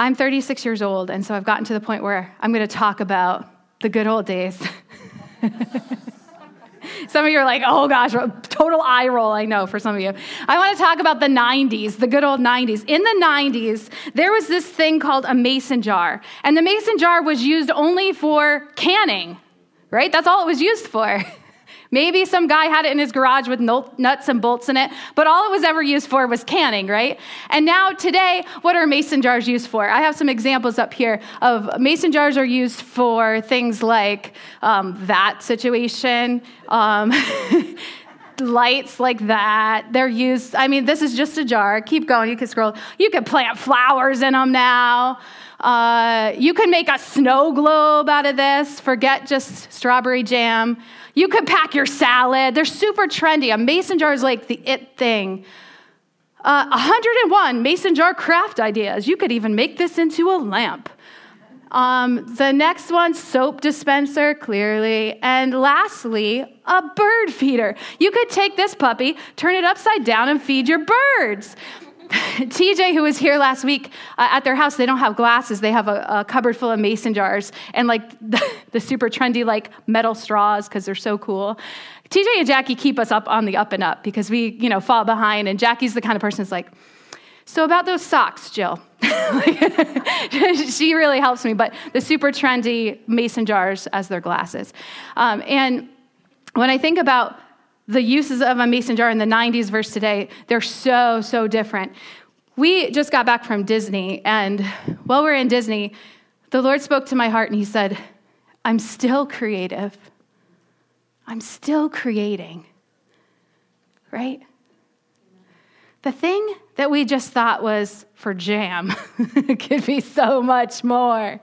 I'm 36 years old, and so I've gotten to the point where I'm going to talk about the good old days. some of you are like, oh gosh, total eye roll, I know for some of you. I want to talk about the 90s, the good old 90s. In the 90s, there was this thing called a mason jar, and the mason jar was used only for canning, right? That's all it was used for. Maybe some guy had it in his garage with nuts and bolts in it, but all it was ever used for was canning, right? And now today, what are mason jars used for? I have some examples up here of mason jars are used for things like um, that situation. Um, lights like that. They're used, I mean, this is just a jar. Keep going. You can scroll. You can plant flowers in them now. Uh, you can make a snow globe out of this. Forget just strawberry jam. You could pack your salad. They're super trendy. A mason jar is like the it thing. Uh, 101 mason jar craft ideas. You could even make this into a lamp. Um, the next one, soap dispenser, clearly. And lastly, a bird feeder. You could take this puppy, turn it upside down, and feed your birds. TJ, who was here last week uh, at their house, they don't have glasses. They have a, a cupboard full of mason jars and like the, the super trendy like metal straws because they're so cool. TJ and Jackie keep us up on the up and up because we, you know, fall behind. And Jackie's the kind of person that's like, so about those socks, Jill. she really helps me. But the super trendy mason jars as their glasses, um, and when I think about the uses of a mason jar in the 90s versus today, they're so, so different. We just got back from Disney, and while we're in Disney, the Lord spoke to my heart and He said, I'm still creative. I'm still creating. Right? The thing that we just thought was for jam could be so much more.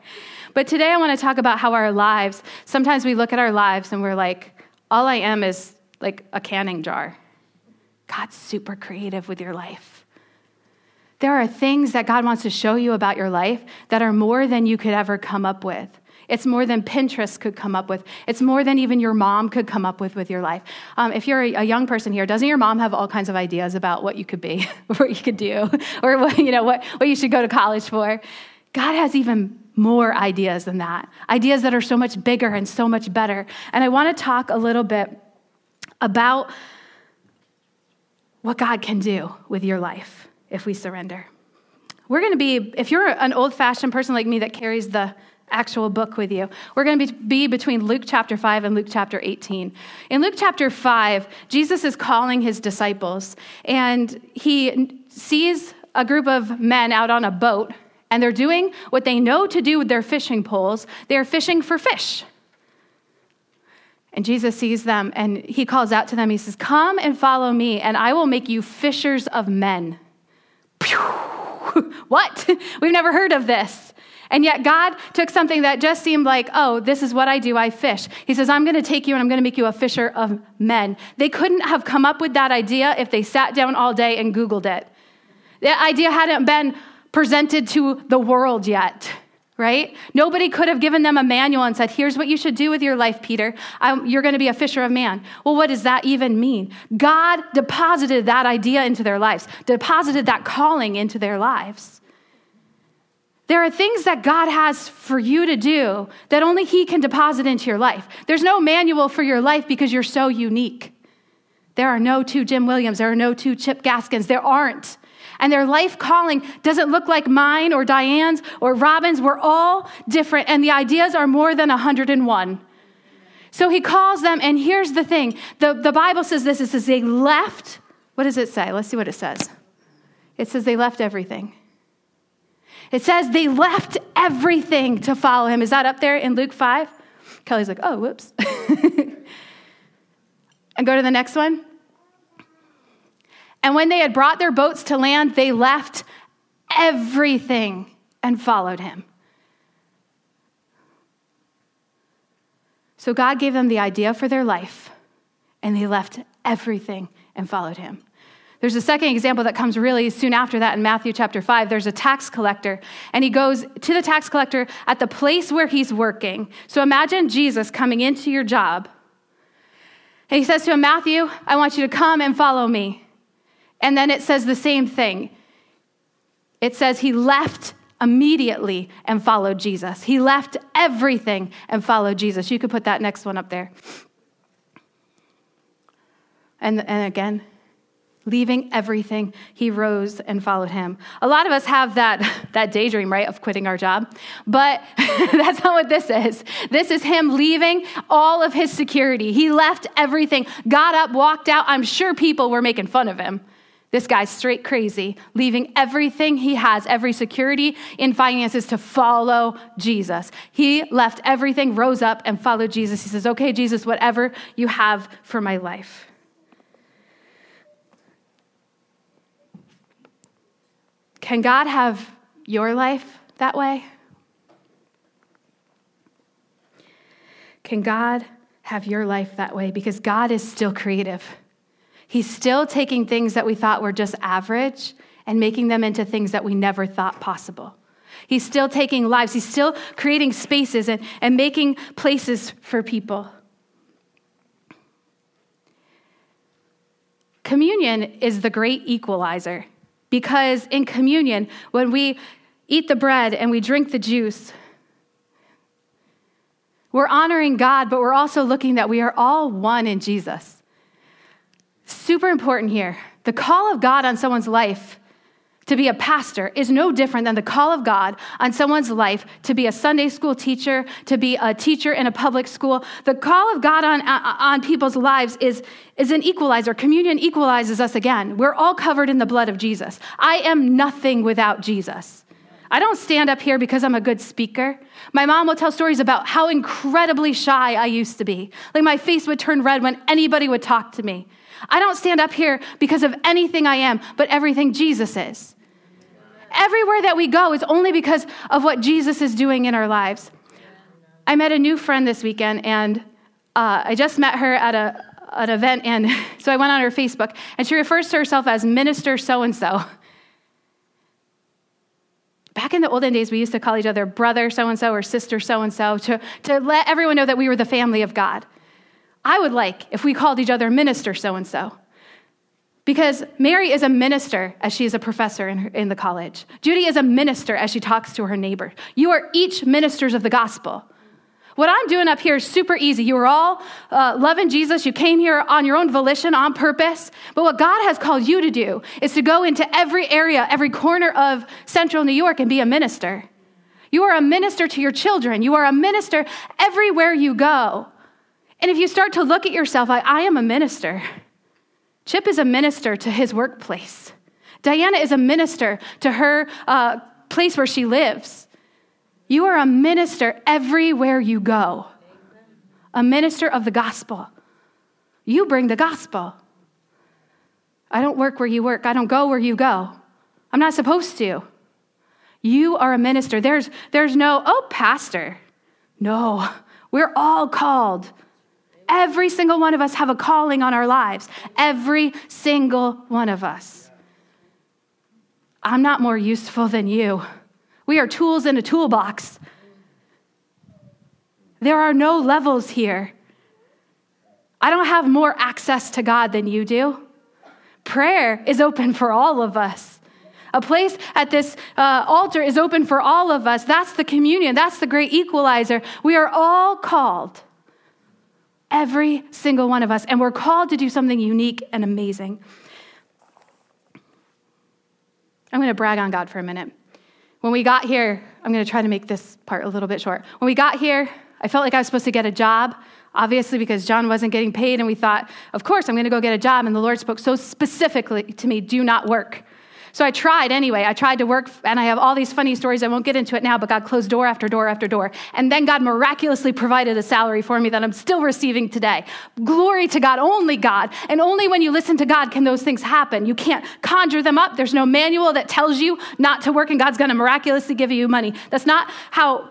But today I want to talk about how our lives, sometimes we look at our lives and we're like, all I am is like a canning jar. God's super creative with your life. There are things that God wants to show you about your life that are more than you could ever come up with. It's more than Pinterest could come up with. It's more than even your mom could come up with with your life. Um, if you're a, young person here, doesn't your mom have all kinds of ideas about what you could be, what you could do, or what, you know, what, what you should go to college for? God has even more ideas than that, ideas that are so much bigger and so much better. And I want to talk a little bit about what God can do with your life if we surrender. We're going to be, if you're an old fashioned person like me that carries the actual book with you, we're going to be between Luke chapter 5 and Luke chapter 18. In Luke chapter 5, Jesus is calling his disciples, and he sees a group of men out on a boat, and they're doing what they know to do with their fishing poles. They're fishing for fish. And Jesus sees them and he calls out to them. He says, Come and follow me, and I will make you fishers of men. what? We've never heard of this. And yet, God took something that just seemed like, oh, this is what I do, I fish. He says, I'm going to take you and I'm going to make you a fisher of men. They couldn't have come up with that idea if they sat down all day and Googled it. The idea hadn't been presented to the world yet right? Nobody could have given them a manual and said, here's what you should do with your life, Peter. I'm, you're going to be a fisher of man. Well, what does that even mean? God deposited that idea into their lives, deposited that calling into their lives. There are things that God has for you to do that only He can deposit into your life. There's no manual for your life because you're so unique. There are no two Jim Williams, there are no two Chip Gaskins, there aren't and their life calling doesn't look like mine or Diane's or Robin's. We're all different, and the ideas are more than 101. So he calls them, and here's the thing the, the Bible says this it says they left. What does it say? Let's see what it says. It says they left everything. It says they left everything to follow him. Is that up there in Luke 5? Kelly's like, oh, whoops. and go to the next one. And when they had brought their boats to land, they left everything and followed him. So God gave them the idea for their life, and they left everything and followed him. There's a second example that comes really soon after that in Matthew chapter 5. There's a tax collector, and he goes to the tax collector at the place where he's working. So imagine Jesus coming into your job, and he says to him, Matthew, I want you to come and follow me. And then it says the same thing. It says he left immediately and followed Jesus. He left everything and followed Jesus. You could put that next one up there. And, and again, leaving everything, he rose and followed him. A lot of us have that, that daydream, right, of quitting our job, but that's not what this is. This is him leaving all of his security. He left everything, got up, walked out. I'm sure people were making fun of him. This guy's straight crazy, leaving everything he has, every security in finances to follow Jesus. He left everything, rose up, and followed Jesus. He says, Okay, Jesus, whatever you have for my life. Can God have your life that way? Can God have your life that way? Because God is still creative. He's still taking things that we thought were just average and making them into things that we never thought possible. He's still taking lives, he's still creating spaces and, and making places for people. Communion is the great equalizer because in communion, when we eat the bread and we drink the juice, we're honoring God, but we're also looking that we are all one in Jesus. Super important here. The call of God on someone's life to be a pastor is no different than the call of God on someone's life to be a Sunday school teacher, to be a teacher in a public school. The call of God on, on people's lives is, is an equalizer. Communion equalizes us again. We're all covered in the blood of Jesus. I am nothing without Jesus. I don't stand up here because I'm a good speaker. My mom will tell stories about how incredibly shy I used to be. Like my face would turn red when anybody would talk to me. I don't stand up here because of anything I am, but everything Jesus is. Everywhere that we go is only because of what Jesus is doing in our lives. I met a new friend this weekend, and uh, I just met her at a, an event, and so I went on her Facebook, and she refers to herself as Minister so and so. Back in the olden days, we used to call each other brother so and so or sister so and so to let everyone know that we were the family of God. I would like if we called each other minister so and so. Because Mary is a minister as she is a professor in, her, in the college. Judy is a minister as she talks to her neighbor. You are each ministers of the gospel. What I'm doing up here is super easy. You are all uh, loving Jesus. You came here on your own volition, on purpose. But what God has called you to do is to go into every area, every corner of central New York and be a minister. You are a minister to your children. You are a minister everywhere you go. And if you start to look at yourself, I, I am a minister. Chip is a minister to his workplace. Diana is a minister to her uh, place where she lives. You are a minister everywhere you go, a minister of the gospel. You bring the gospel. I don't work where you work, I don't go where you go. I'm not supposed to. You are a minister. There's, there's no, oh, pastor. No, we're all called Every single one of us have a calling on our lives. Every single one of us. I'm not more useful than you. We are tools in a toolbox. There are no levels here. I don't have more access to God than you do. Prayer is open for all of us. A place at this uh, altar is open for all of us. That's the communion. That's the great equalizer. We are all called Every single one of us. And we're called to do something unique and amazing. I'm going to brag on God for a minute. When we got here, I'm going to try to make this part a little bit short. When we got here, I felt like I was supposed to get a job, obviously, because John wasn't getting paid. And we thought, of course, I'm going to go get a job. And the Lord spoke so specifically to me do not work. So I tried anyway. I tried to work, and I have all these funny stories. I won't get into it now, but God closed door after door after door. And then God miraculously provided a salary for me that I'm still receiving today. Glory to God, only God. And only when you listen to God can those things happen. You can't conjure them up. There's no manual that tells you not to work, and God's going to miraculously give you money. That's not how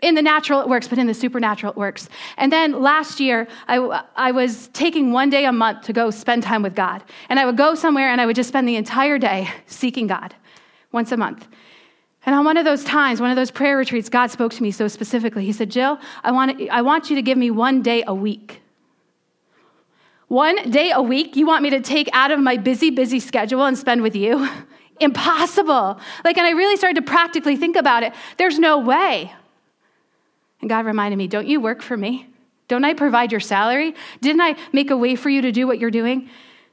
in the natural it works, but in the supernatural it works. And then last year, I, I was taking one day a month to go spend time with God. And I would go somewhere and I would just spend the entire day seeking God once a month. And on one of those times, one of those prayer retreats, God spoke to me so specifically. He said, Jill, I want, I want you to give me one day a week. One day a week, you want me to take out of my busy, busy schedule and spend with you? Impossible. Like, and I really started to practically think about it. There's no way. And God reminded me, Don't you work for me? Don't I provide your salary? Didn't I make a way for you to do what you're doing?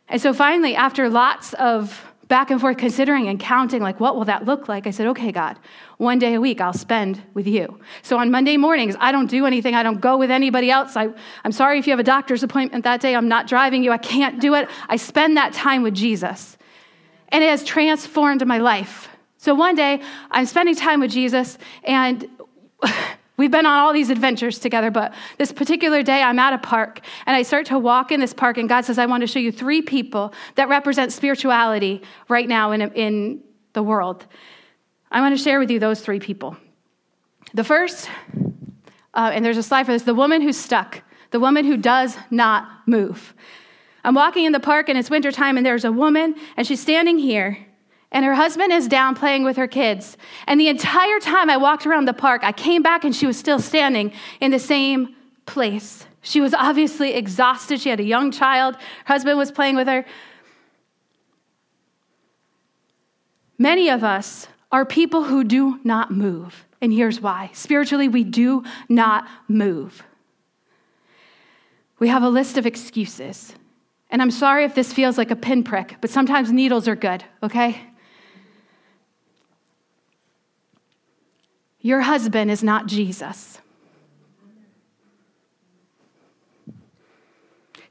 And so finally, after lots of back and forth considering and counting, like, what will that look like? I said, okay, God, one day a week I'll spend with you. So on Monday mornings, I don't do anything. I don't go with anybody else. I, I'm sorry if you have a doctor's appointment that day. I'm not driving you. I can't do it. I spend that time with Jesus. And it has transformed my life. So one day, I'm spending time with Jesus, and We've been on all these adventures together, but this particular day I'm at a park and I start to walk in this park, and God says, I want to show you three people that represent spirituality right now in, in the world. I want to share with you those three people. The first, uh, and there's a slide for this the woman who's stuck, the woman who does not move. I'm walking in the park and it's wintertime, and there's a woman, and she's standing here and her husband is down playing with her kids. And the entire time I walked around the park, I came back and she was still standing in the same place. She was obviously exhausted. She had a young child, her husband was playing with her. Many of us are people who do not move. And here's why spiritually, we do not move. We have a list of excuses. And I'm sorry if this feels like a pinprick, but sometimes needles are good, okay? Your husband is not Jesus.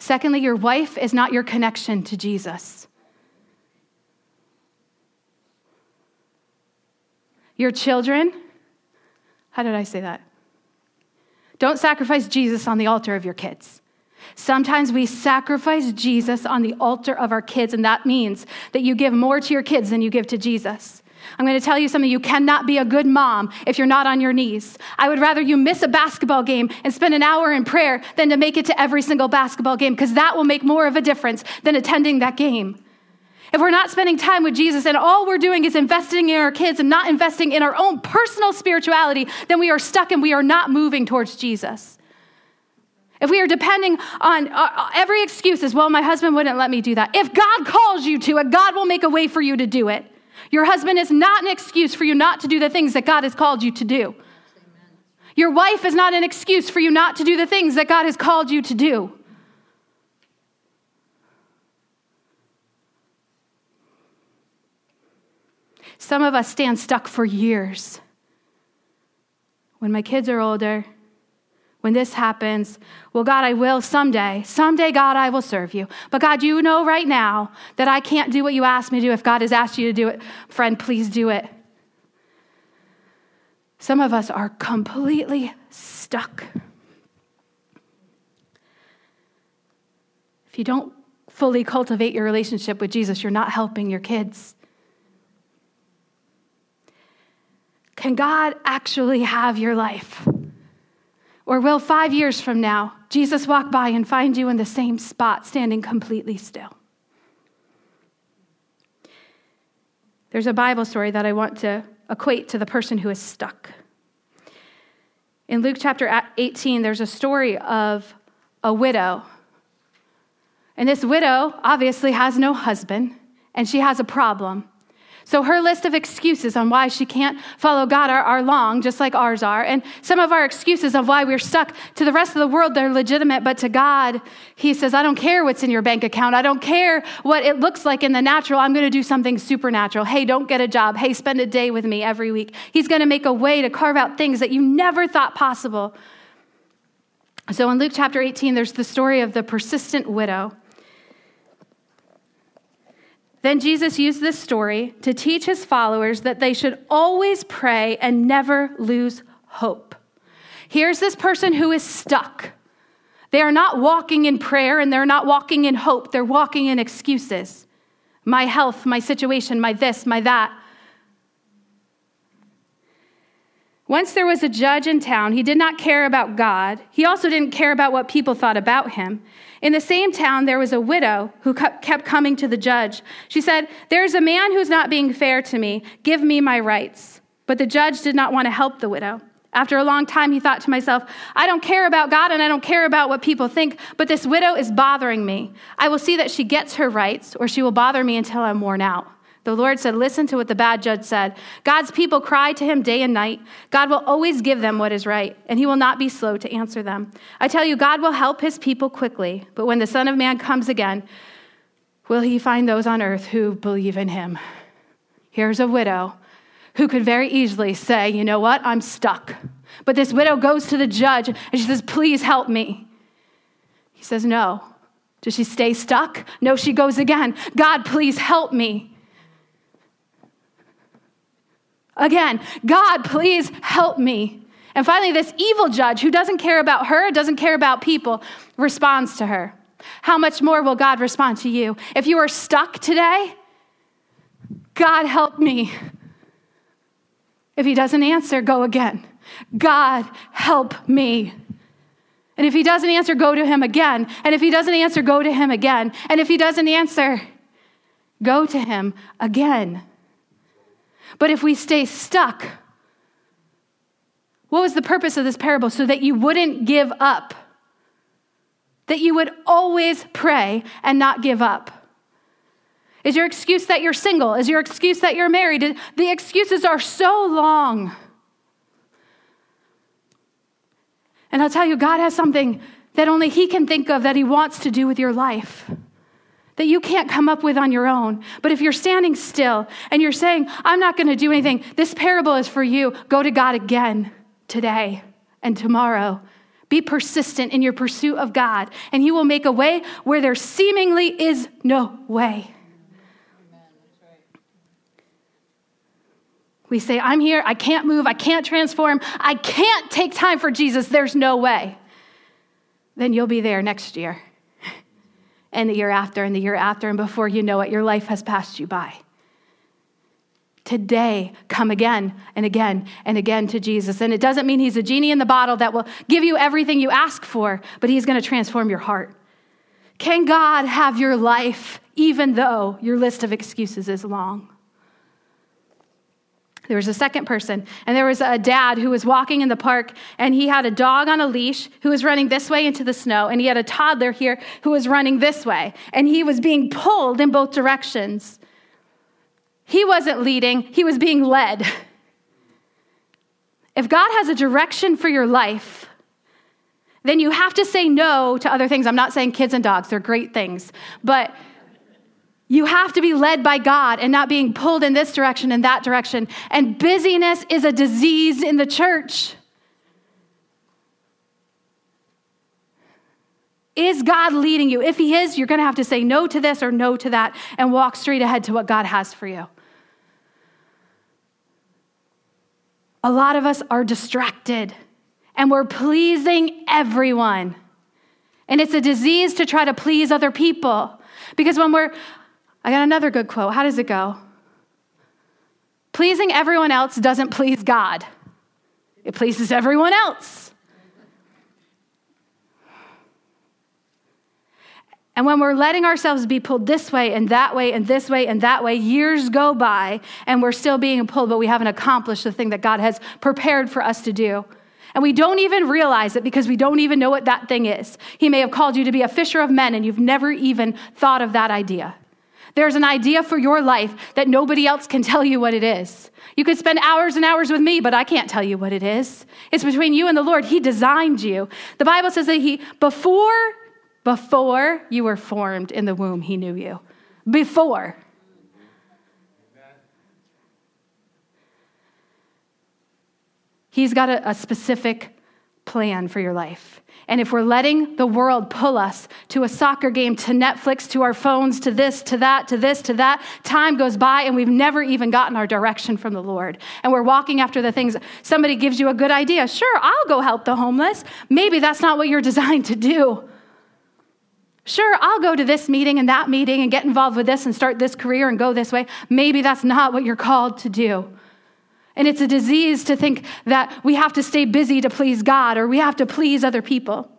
Secondly, your wife is not your connection to Jesus. Your children, how did I say that? Don't sacrifice Jesus on the altar of your kids. Sometimes we sacrifice Jesus on the altar of our kids, and that means that you give more to your kids than you give to Jesus. I'm going to tell you something. You cannot be a good mom if you're not on your knees. I would rather you miss a basketball game and spend an hour in prayer than to make it to every single basketball game because that will make more of a difference than attending that game. If we're not spending time with Jesus and all we're doing is investing in our kids and not investing in our own personal spirituality, then we are stuck and we are not moving towards Jesus. If we are depending on uh, every excuse is, well, my husband wouldn't let me do that. If God calls you to it, God will make a way for you to do it. Your husband is not an excuse for you not to do the things that God has called you to do. Your wife is not an excuse for you not to do the things that God has called you to do. Some of us stand stuck for years. When my kids are older, when this happens, well, God, I will someday. Someday, God, I will serve you. But God, you know right now that I can't do what you asked me to do. If God has asked you to do it, friend, please do it. Some of us are completely stuck. If you don't fully cultivate your relationship with Jesus, you're not helping your kids. Can God actually have your life? Or will five years from now, Jesus walk by and find you in the same spot, standing completely still? There's a Bible story that I want to equate to the person who is stuck. In Luke chapter 18, there's a story of a widow. And this widow obviously has no husband, and she has a problem. So her list of excuses on why she can't follow God are, are, long, just like ours are. And some of our excuses of why we're stuck to the rest of the world, they're legitimate, but to God, He says, I don't care what's in your bank account. I don't care what it looks like in the natural. I'm going to do something supernatural. Hey, don't get a job. Hey, spend a day with me every week. He's going to make a way to carve out things that you never thought possible. So in Luke chapter 18, there's the story of the persistent widow. Then Jesus used this story to teach his followers that they should always pray and never lose hope. Here's this person who is stuck. They are not walking in prayer and they're not walking in hope, they're walking in excuses. My health, my situation, my this, my that. Once there was a judge in town. He did not care about God. He also didn't care about what people thought about him. In the same town, there was a widow who kept coming to the judge. She said, There's a man who's not being fair to me. Give me my rights. But the judge did not want to help the widow. After a long time, he thought to myself, I don't care about God and I don't care about what people think, but this widow is bothering me. I will see that she gets her rights or she will bother me until I'm worn out. The Lord said, Listen to what the bad judge said. God's people cry to him day and night. God will always give them what is right, and he will not be slow to answer them. I tell you, God will help his people quickly, but when the Son of Man comes again, will he find those on earth who believe in him? Here's a widow who could very easily say, You know what? I'm stuck. But this widow goes to the judge and she says, Please help me. He says, No. Does she stay stuck? No, she goes again. God, please help me. Again, God, please help me. And finally, this evil judge who doesn't care about her, doesn't care about people, responds to her. How much more will God respond to you? If you are stuck today, God, help me. If he doesn't answer, go again. God, help me. And if he doesn't answer, go to him again. And if he doesn't answer, go to him again. And if he doesn't answer, go to him again. But if we stay stuck, what was the purpose of this parable? So that you wouldn't give up, that you would always pray and not give up. Is your excuse that you're single? Is your excuse that you're married? The excuses are so long. And I'll tell you, God has something that only He can think of that He wants to do with your life that you can't come up with on your own. But if you're standing still and you're saying, I'm not going to do anything, this parable is for you, go to God again today and tomorrow. Be persistent in your pursuit of God, and He will make a way where there seemingly is no way. We say, I'm here, I can't move, I can't transform, I can't take time for Jesus, there's no way. Then you'll be there next year and the year after and the year after, and before you know it, your life has passed you by. Today, come again and again and again to Jesus. And it doesn't mean he's a genie in the bottle that will give you everything you ask for, but he's going to transform your heart. Can God have your life even though your list of excuses is long? There was a second person, and there was a dad who was walking in the park, and he had a dog on a leash who was running this way into the snow, and he had a toddler here who was running this way, and he was being pulled in both directions. He wasn't leading, he was being led. If God has a direction for your life, then you have to say no to other things. I'm not saying kids and dogs, they're great things, but you have to be led by God and not being pulled in this direction and that direction. And busyness is a disease in the church. Is God leading you? If He is, you're going to have to say no to this or no to that and walk straight ahead to what God has for you. A lot of us are distracted and we're pleasing everyone. And it's a disease to try to please other people. Because when we're, I got another good quote. How does it go? Pleasing everyone else doesn't please God, it pleases everyone else. And when we're letting ourselves be pulled this way and that way and this way and that way, years go by and we're still being pulled, but we haven't accomplished the thing that God has prepared for us to do. And we don't even realize it because we don't even know what that thing is. He may have called you to be a fisher of men and you've never even thought of that idea. There's an idea for your life that nobody else can tell you what it is. You could spend hours and hours with me, but I can't tell you what it is. It's between you and the Lord. He designed you. The Bible says that He, before, before you were formed in the womb, He knew you. Before. He's got a, a specific plan for your life. And if we're letting the world pull us to a soccer game, to Netflix, to our phones, to this, to that, to this, to that, time goes by and we've never even gotten our direction from the Lord. And we're walking after the things. Somebody gives you a good idea. Sure, I'll go help the homeless. Maybe that's not what you're designed to do. Sure, I'll go to this meeting and that meeting and get involved with this and start this career and go this way. Maybe that's not what you're called to do. And it's a disease to think that we have to stay busy to please God or we have to please other people.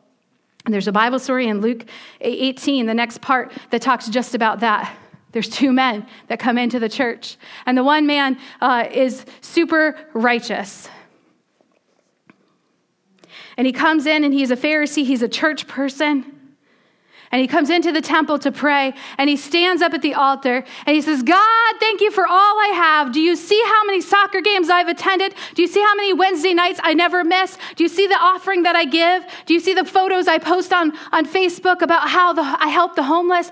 And there's a Bible story in Luke 18, the next part, that talks just about that. There's two men that come into the church, and the one man uh, is super righteous. And he comes in and he's a Pharisee, he's a church person. And he comes into the temple to pray and he stands up at the altar and he says, God, thank you for all I have. Do you see how many soccer games I've attended? Do you see how many Wednesday nights I never miss? Do you see the offering that I give? Do you see the photos I post on, on Facebook about how the, I help the homeless?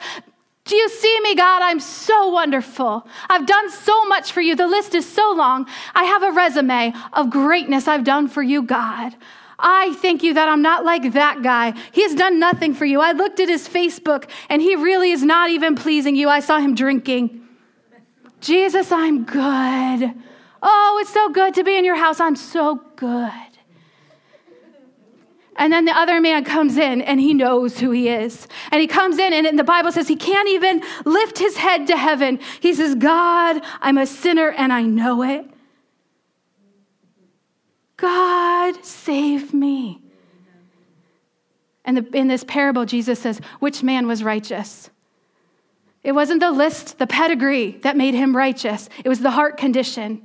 Do you see me, God? I'm so wonderful. I've done so much for you. The list is so long. I have a resume of greatness I've done for you, God. I thank you that I'm not like that guy. He has done nothing for you. I looked at his Facebook and he really is not even pleasing you. I saw him drinking. Jesus, I'm good. Oh, it's so good to be in your house. I'm so good. And then the other man comes in and he knows who he is. And he comes in, and the Bible says he can't even lift his head to heaven. He says, God, I'm a sinner and I know it. God, save me. And the, in this parable, Jesus says, Which man was righteous? It wasn't the list, the pedigree that made him righteous, it was the heart condition.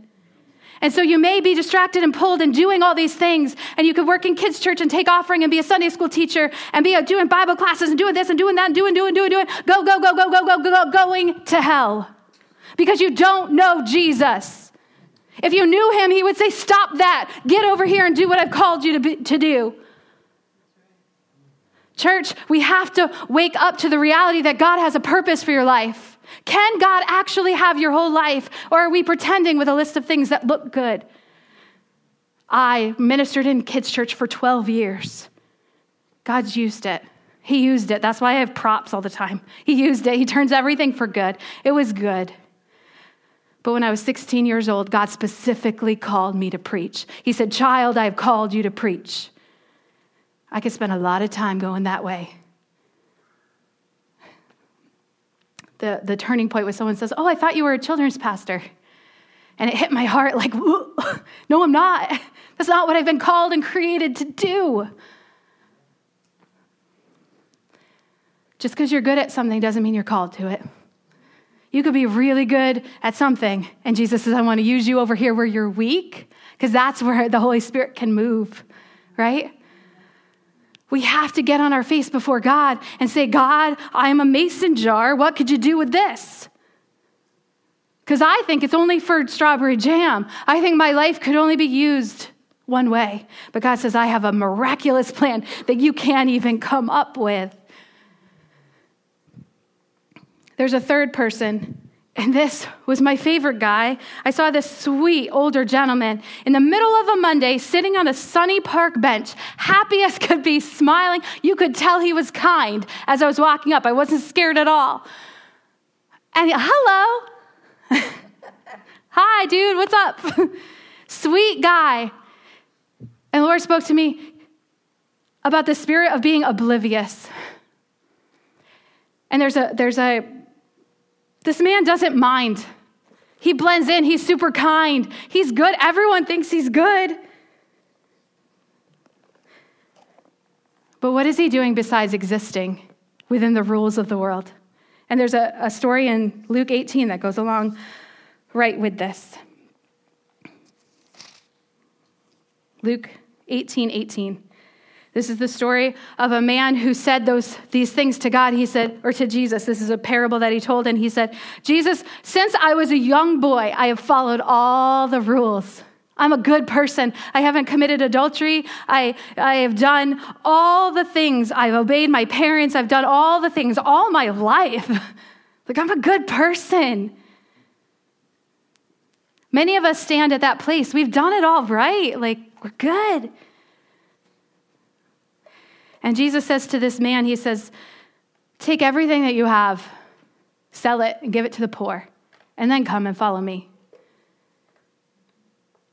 And so you may be distracted and pulled and doing all these things. And you could work in kids' church and take offering and be a Sunday school teacher and be doing Bible classes and doing this and doing that and doing, doing, doing, doing. Go, go, go, go, go, go, go, go, going to hell. Because you don't know Jesus. If you knew him, he would say, Stop that. Get over here and do what I've called you to, be, to do. Church, we have to wake up to the reality that God has a purpose for your life. Can God actually have your whole life? Or are we pretending with a list of things that look good? I ministered in kids' church for 12 years. God's used it. He used it. That's why I have props all the time. He used it. He turns everything for good. It was good. But when I was 16 years old, God specifically called me to preach. He said, Child, I have called you to preach. I could spend a lot of time going that way. the, the turning point was someone says, Oh, I thought you were a children's pastor. And it hit my heart like, No, I'm not. That's not what I've been called and created to do. Just because you're good at something doesn't mean you're called to it. You could be really good at something, and Jesus says, I want to use you over here where you're weak, because that's where the Holy Spirit can move, right? We have to get on our face before God and say, God, I am a mason jar. What could you do with this? Because I think it's only for strawberry jam. I think my life could only be used one way. But God says, I have a miraculous plan that you can't even come up with. There's a third person and this was my favorite guy. I saw this sweet older gentleman in the middle of a Monday sitting on a sunny park bench, happy as could be, smiling. You could tell he was kind as I was walking up. I wasn't scared at all. And hello. Hi, dude, what's up? Sweet guy. And the Lord spoke to me about the spirit of being oblivious. And there's a, there's a this man doesn't mind. He blends in, he's super kind, he's good. Everyone thinks he's good. But what is he doing besides existing within the rules of the world? And there's a, a story in Luke 18 that goes along right with this. Luke 18 18. This is the story of a man who said those, these things to God. He said, or to Jesus. This is a parable that he told, and he said, Jesus, since I was a young boy, I have followed all the rules. I'm a good person. I haven't committed adultery. I, I have done all the things. I've obeyed my parents. I've done all the things all my life. like, I'm a good person. Many of us stand at that place. We've done it all right. Like, we're good. And Jesus says to this man, He says, Take everything that you have, sell it, and give it to the poor, and then come and follow me.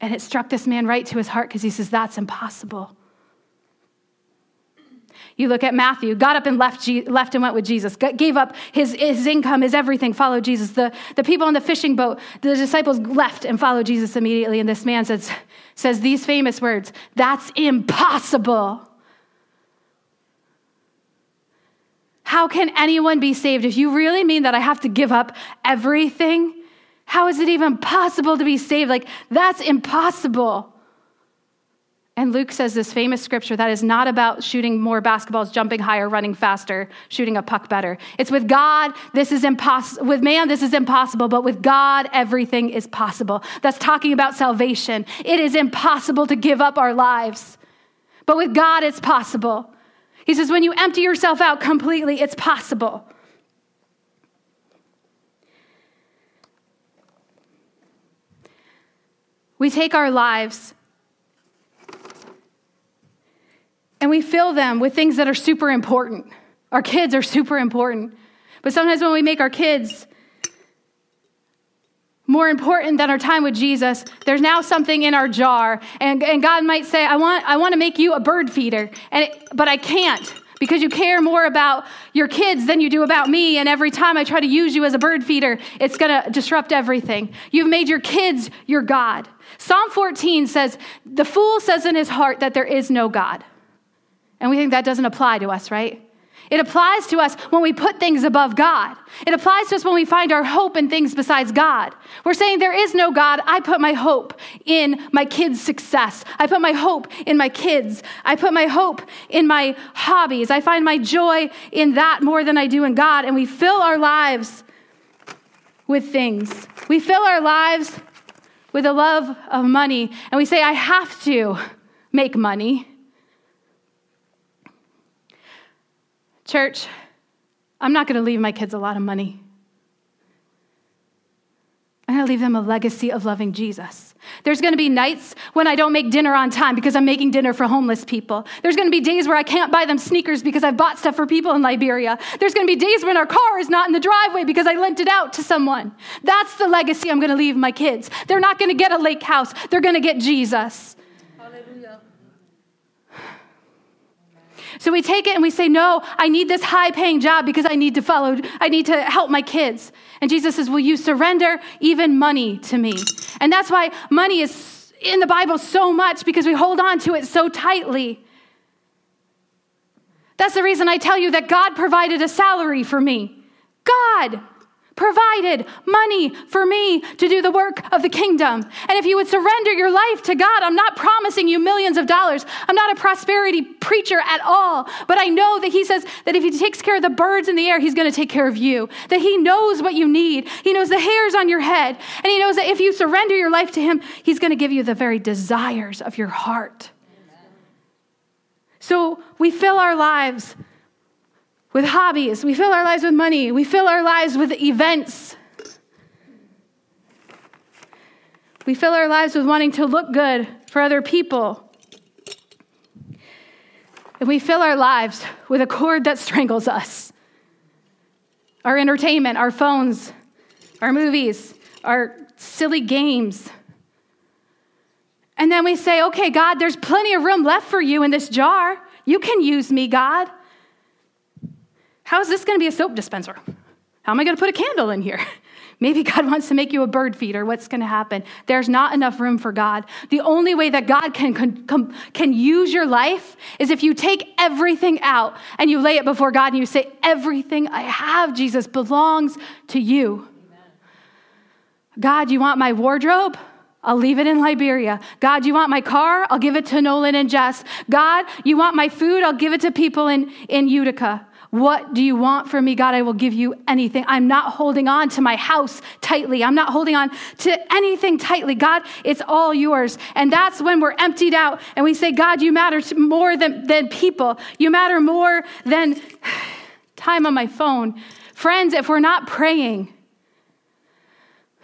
And it struck this man right to his heart because he says, That's impossible. You look at Matthew, got up and left, left and went with Jesus, gave up his, his income, his everything, followed Jesus. The, the people on the fishing boat, the disciples left and followed Jesus immediately. And this man says, says these famous words That's impossible. How can anyone be saved? If you really mean that I have to give up everything, how is it even possible to be saved? Like, that's impossible. And Luke says this famous scripture that is not about shooting more basketballs, jumping higher, running faster, shooting a puck better. It's with God, this is impossible. With man, this is impossible, but with God, everything is possible. That's talking about salvation. It is impossible to give up our lives, but with God, it's possible. He says, when you empty yourself out completely, it's possible. We take our lives and we fill them with things that are super important. Our kids are super important. But sometimes when we make our kids more important than our time with Jesus, there's now something in our jar. And, and God might say, I want, I want to make you a bird feeder, and it, but I can't because you care more about your kids than you do about me. And every time I try to use you as a bird feeder, it's going to disrupt everything. You've made your kids your God. Psalm 14 says, The fool says in his heart that there is no God. And we think that doesn't apply to us, right? It applies to us when we put things above God. It applies to us when we find our hope in things besides God. We're saying, There is no God. I put my hope in my kids' success. I put my hope in my kids. I put my hope in my hobbies. I find my joy in that more than I do in God. And we fill our lives with things. We fill our lives with a love of money. And we say, I have to make money. Church, I'm not going to leave my kids a lot of money. I'm going to leave them a legacy of loving Jesus. There's going to be nights when I don't make dinner on time because I'm making dinner for homeless people. There's going to be days where I can't buy them sneakers because I've bought stuff for people in Liberia. There's going to be days when our car is not in the driveway because I lent it out to someone. That's the legacy I'm going to leave my kids. They're not going to get a lake house, they're going to get Jesus. So we take it and we say, No, I need this high paying job because I need to follow, I need to help my kids. And Jesus says, Will you surrender even money to me? And that's why money is in the Bible so much because we hold on to it so tightly. That's the reason I tell you that God provided a salary for me. God provided money for me to do the work of the kingdom. And if you would surrender your life to God, I'm not promising you millions of dollars. I'm not a prosperity preacher at all. But I know that He says that if He takes care of the birds in the air, He's going to take care of you. That He knows what you need. He knows the hairs on your head. And He knows that if you surrender your life to Him, He's going to give you the very desires of your heart. So we fill our lives with hobbies. We fill our lives with money. We fill our lives with events. We fill our lives with wanting to look good for other people. And we fill our lives with a cord that strangles us our entertainment, our phones, our movies, our silly games. And then we say, okay, God, there's plenty of room left for you in this jar. You can use me, God. How is this going to be a soap dispenser? How am I going to put a candle in here? Maybe God wants to make you a bird feeder. What's going to happen? There's not enough room for God. The only way that God can, can, can use your life is if you take everything out and you lay it before God and you say, Everything I have, Jesus, belongs to you. Amen. God, you want my wardrobe? I'll leave it in Liberia. God, you want my car? I'll give it to Nolan and Jess. God, you want my food? I'll give it to people in, in Utica. What do you want from me, God? I will give you anything. I'm not holding on to my house tightly. I'm not holding on to anything tightly. God, it's all yours. And that's when we're emptied out and we say, God, you matter more than, than people. You matter more than time on my phone. Friends, if we're not praying,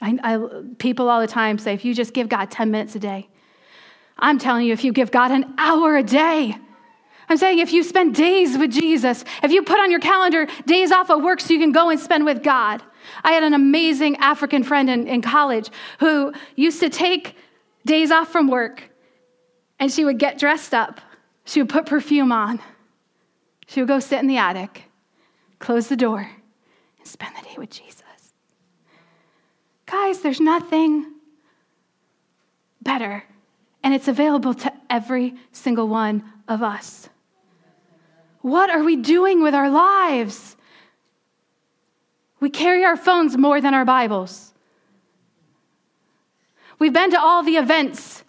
I, I, people all the time say, if you just give God 10 minutes a day, I'm telling you, if you give God an hour a day, I'm saying if you spend days with Jesus, if you put on your calendar days off of work so you can go and spend with God. I had an amazing African friend in, in college who used to take days off from work and she would get dressed up. She would put perfume on. She would go sit in the attic, close the door, and spend the day with Jesus. Guys, there's nothing better, and it's available to every single one of us. What are we doing with our lives? We carry our phones more than our Bibles. We've been to all the events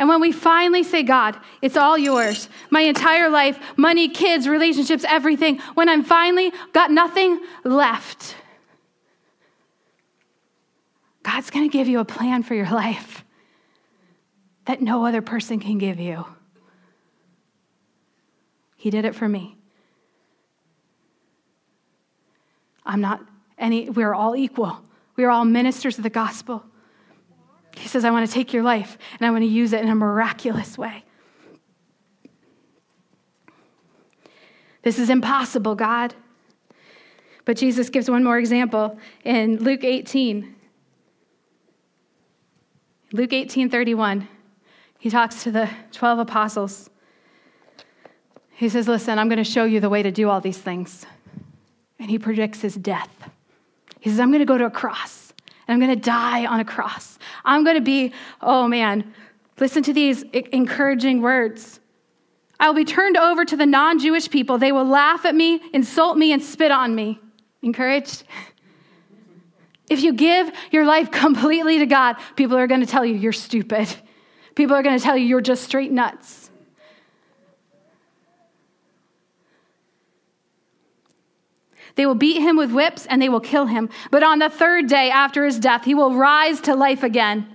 And when we finally say, God, it's all yours, my entire life, money, kids, relationships, everything, when I'm finally got nothing left, God's going to give you a plan for your life that no other person can give you. He did it for me. I'm not any, we're all equal. We are all ministers of the gospel. He says, I want to take your life and I want to use it in a miraculous way. This is impossible, God. But Jesus gives one more example in Luke 18. Luke 18 31. He talks to the 12 apostles. He says, Listen, I'm going to show you the way to do all these things. And he predicts his death. He says, I'm going to go to a cross and I'm going to die on a cross. I'm going to be, oh man, listen to these encouraging words. I will be turned over to the non Jewish people. They will laugh at me, insult me, and spit on me. Encouraged? If you give your life completely to God, people are going to tell you you're stupid. People are going to tell you you're just straight nuts. They will beat him with whips and they will kill him. But on the third day after his death, he will rise to life again.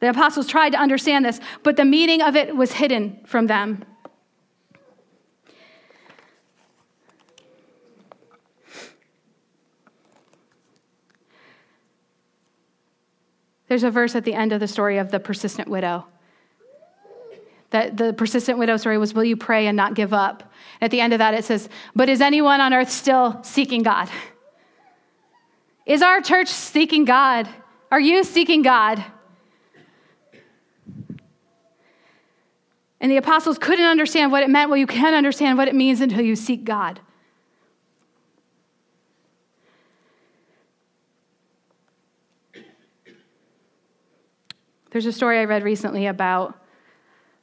The apostles tried to understand this, but the meaning of it was hidden from them. There's a verse at the end of the story of the persistent widow. That the persistent widow story was, Will you pray and not give up? At the end of that, it says, But is anyone on earth still seeking God? Is our church seeking God? Are you seeking God? And the apostles couldn't understand what it meant. Well, you can't understand what it means until you seek God. There's a story I read recently about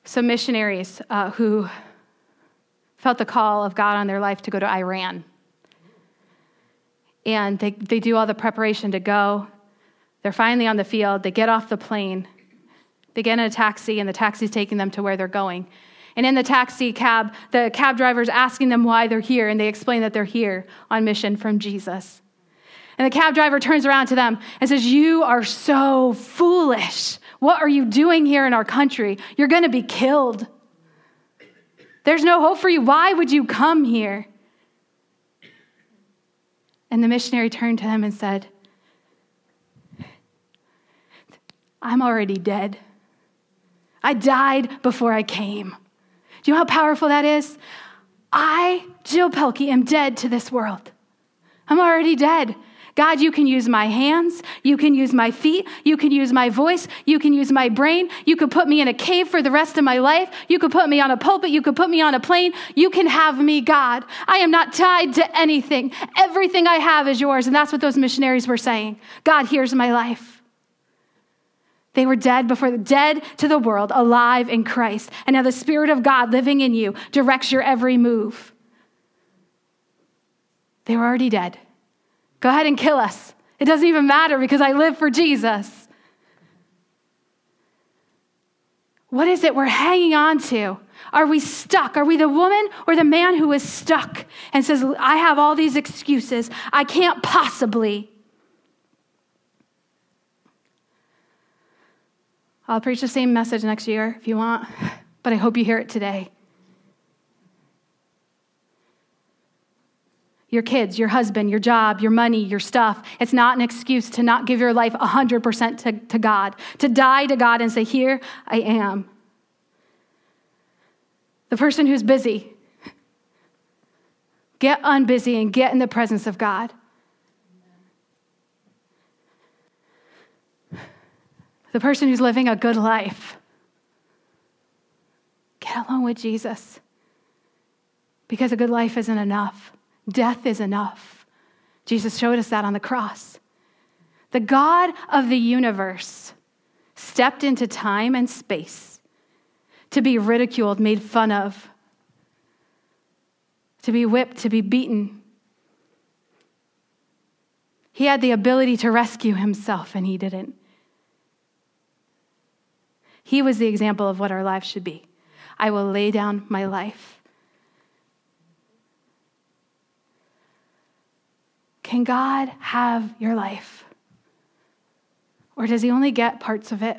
some missionaries uh, who felt the call of God on their life to go to Iran. And they, they do all the preparation to go. They're finally on the field. They get off the plane. They get in a taxi, and the taxi's taking them to where they're going. And in the taxi cab, the cab driver's asking them why they're here, and they explain that they're here on mission from Jesus. And the cab driver turns around to them and says, You are so foolish. What are you doing here in our country? You're going to be killed. There's no hope for you. Why would you come here? And the missionary turned to him and said, I'm already dead. I died before I came. Do you know how powerful that is? I, Jill Pelkey, am dead to this world. I'm already dead. God, you can use my hands. You can use my feet. You can use my voice. You can use my brain. You could put me in a cave for the rest of my life. You could put me on a pulpit. You could put me on a plane. You can have me, God. I am not tied to anything. Everything I have is yours. And that's what those missionaries were saying. God, here's my life. They were dead before, dead to the world, alive in Christ. And now the Spirit of God living in you directs your every move. They were already dead. Go ahead and kill us. It doesn't even matter because I live for Jesus. What is it we're hanging on to? Are we stuck? Are we the woman or the man who is stuck and says, I have all these excuses. I can't possibly. I'll preach the same message next year if you want, but I hope you hear it today. Your kids, your husband, your job, your money, your stuff. It's not an excuse to not give your life 100% to, to God, to die to God and say, Here I am. The person who's busy, get unbusy and get in the presence of God. The person who's living a good life, get along with Jesus because a good life isn't enough. Death is enough. Jesus showed us that on the cross. The God of the universe stepped into time and space to be ridiculed, made fun of, to be whipped, to be beaten. He had the ability to rescue himself, and he didn't. He was the example of what our lives should be. I will lay down my life. Can God have your life? Or does He only get parts of it?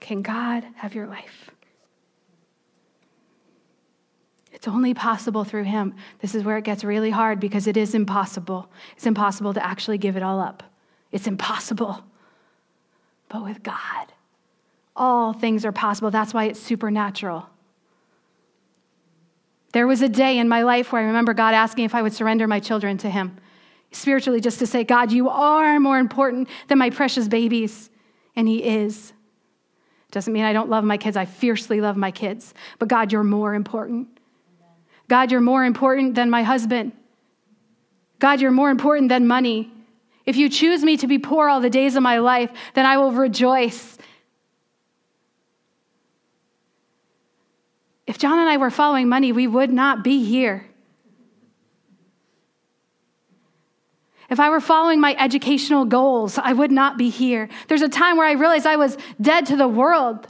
Can God have your life? It's only possible through Him. This is where it gets really hard because it is impossible. It's impossible to actually give it all up. It's impossible. But with God, all things are possible. That's why it's supernatural. There was a day in my life where I remember God asking if I would surrender my children to Him. Spiritually, just to say, God, you are more important than my precious babies. And He is. Doesn't mean I don't love my kids. I fiercely love my kids. But God, you're more important. God, you're more important than my husband. God, you're more important than money. If you choose me to be poor all the days of my life, then I will rejoice. If John and I were following money, we would not be here. If I were following my educational goals, I would not be here. There's a time where I realized I was dead to the world.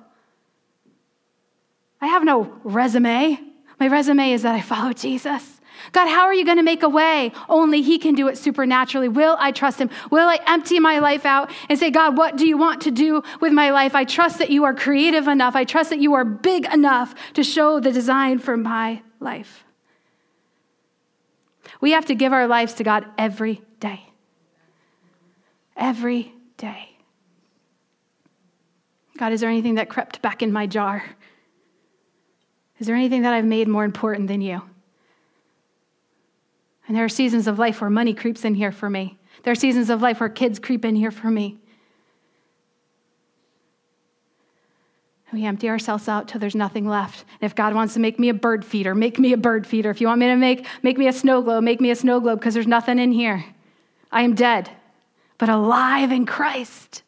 I have no resume. My resume is that I follow Jesus. God, how are you going to make a way? Only He can do it supernaturally. Will I trust Him? Will I empty my life out and say, God, what do you want to do with my life? I trust that you are creative enough. I trust that you are big enough to show the design for my life. We have to give our lives to God every day. Every day. God, is there anything that crept back in my jar? Is there anything that I've made more important than you? And there are seasons of life where money creeps in here for me. There are seasons of life where kids creep in here for me. We empty ourselves out till there's nothing left. And if God wants to make me a bird feeder, make me a bird feeder. If you want me to make, make me a snow globe, make me a snow globe because there's nothing in here. I am dead, but alive in Christ.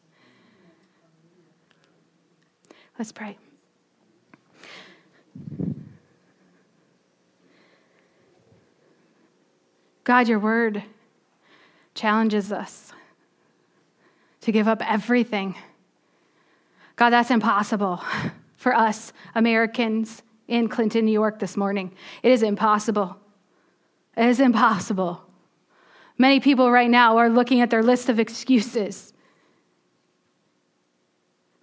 Let's pray. God, your word challenges us to give up everything. God, that's impossible for us Americans in Clinton, New York this morning. It is impossible. It is impossible. Many people right now are looking at their list of excuses.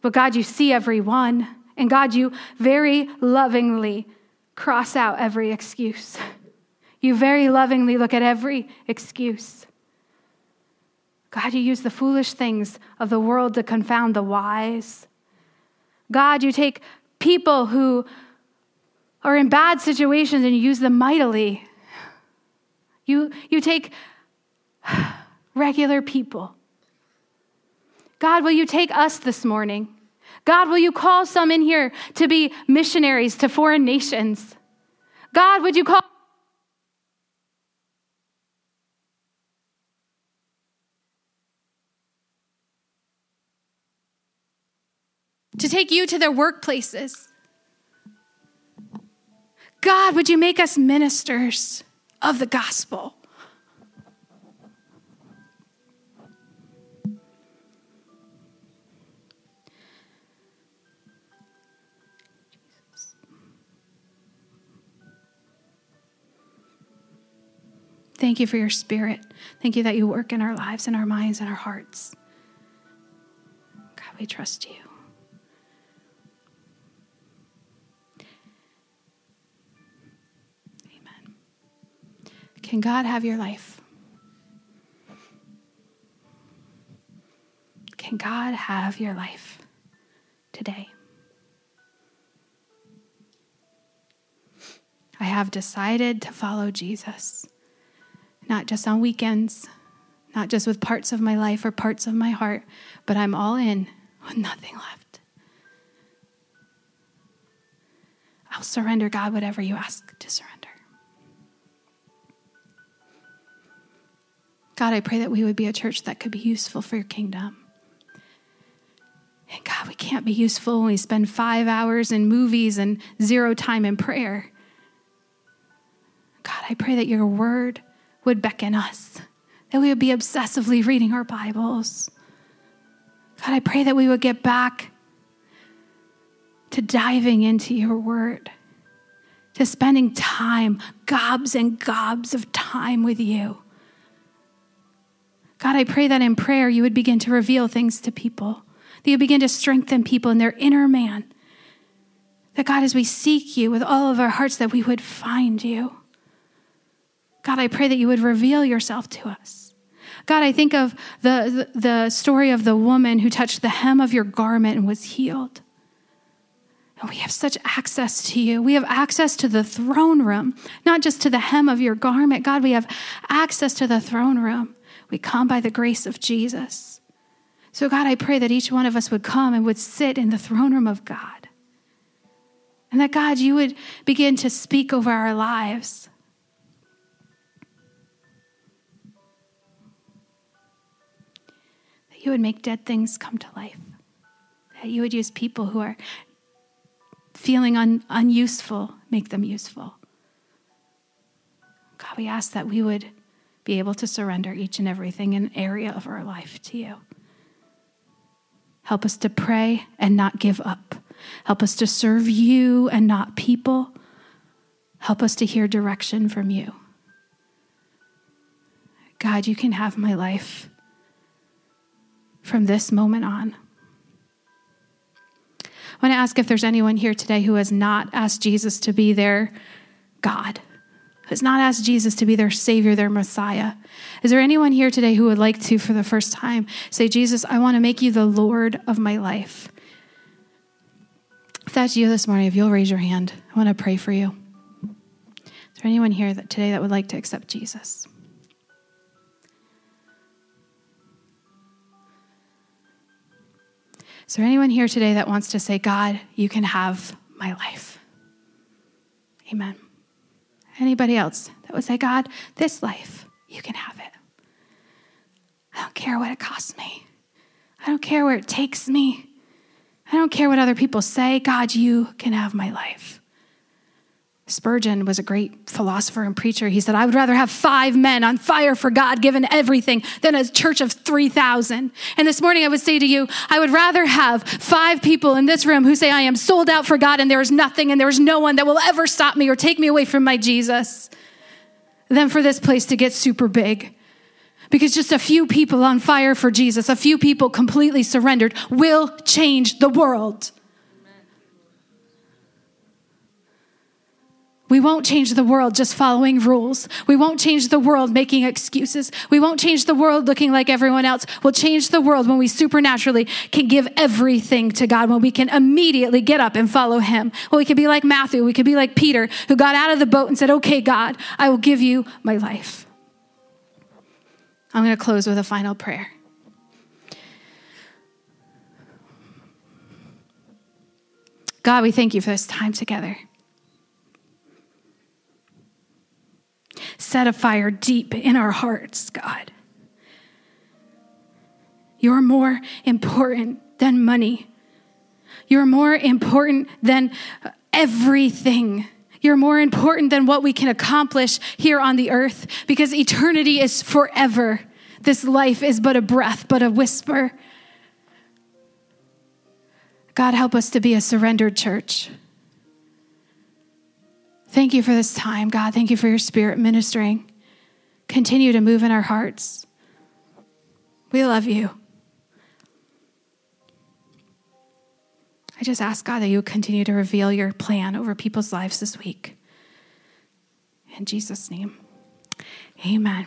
But God, you see every one. And God, you very lovingly cross out every excuse. You very lovingly look at every excuse. God, you use the foolish things of the world to confound the wise. God, you take people who are in bad situations and you use them mightily. You, you take regular people. God, will you take us this morning? God, will you call some in here to be missionaries to foreign nations? God, would you call to take you to their workplaces. God, would you make us ministers of the gospel? Thank you for your spirit. Thank you that you work in our lives in our minds in our hearts. God, we trust you. Can God have your life? Can God have your life today? I have decided to follow Jesus, not just on weekends, not just with parts of my life or parts of my heart, but I'm all in with nothing left. I'll surrender, God, whatever you ask to surrender. God, I pray that we would be a church that could be useful for your kingdom. And God, we can't be useful when we spend five hours in movies and zero time in prayer. God, I pray that your word would beckon us, that we would be obsessively reading our Bibles. God, I pray that we would get back to diving into your word, to spending time, gobs and gobs of time with you. God, I pray that in prayer you would begin to reveal things to people, that you begin to strengthen people in their inner man. That God, as we seek you with all of our hearts, that we would find you. God, I pray that you would reveal yourself to us. God, I think of the, the, the story of the woman who touched the hem of your garment and was healed. And we have such access to you. We have access to the throne room, not just to the hem of your garment. God, we have access to the throne room. We come by the grace of Jesus. So, God, I pray that each one of us would come and would sit in the throne room of God. And that, God, you would begin to speak over our lives. That you would make dead things come to life. That you would use people who are feeling un- unuseful, make them useful. God, we ask that we would be able to surrender each and everything in an area of our life to you. Help us to pray and not give up. Help us to serve you and not people. Help us to hear direction from you. God, you can have my life from this moment on. I want to ask if there's anyone here today who has not asked Jesus to be their God has not asked Jesus to be their Savior, their Messiah. Is there anyone here today who would like to, for the first time, say, Jesus, I want to make you the Lord of my life? If that's you this morning, if you'll raise your hand, I want to pray for you. Is there anyone here that today that would like to accept Jesus? Is there anyone here today that wants to say, God, you can have my life? Amen. Anybody else that would say, God, this life, you can have it. I don't care what it costs me. I don't care where it takes me. I don't care what other people say. God, you can have my life. Spurgeon was a great philosopher and preacher. He said, I would rather have five men on fire for God, given everything, than a church of 3,000. And this morning I would say to you, I would rather have five people in this room who say, I am sold out for God and there is nothing and there is no one that will ever stop me or take me away from my Jesus, than for this place to get super big. Because just a few people on fire for Jesus, a few people completely surrendered, will change the world. We won't change the world just following rules. We won't change the world making excuses. We won't change the world looking like everyone else. We'll change the world when we supernaturally can give everything to God, when we can immediately get up and follow Him. When we can be like Matthew, we could be like Peter, who got out of the boat and said, Okay, God, I will give you my life. I'm going to close with a final prayer. God, we thank you for this time together. Set a fire deep in our hearts, God. You're more important than money. You're more important than everything. You're more important than what we can accomplish here on the earth because eternity is forever. This life is but a breath, but a whisper. God, help us to be a surrendered church. Thank you for this time, God. Thank you for your spirit ministering. Continue to move in our hearts. We love you. I just ask God that you would continue to reveal your plan over people's lives this week. In Jesus' name, amen.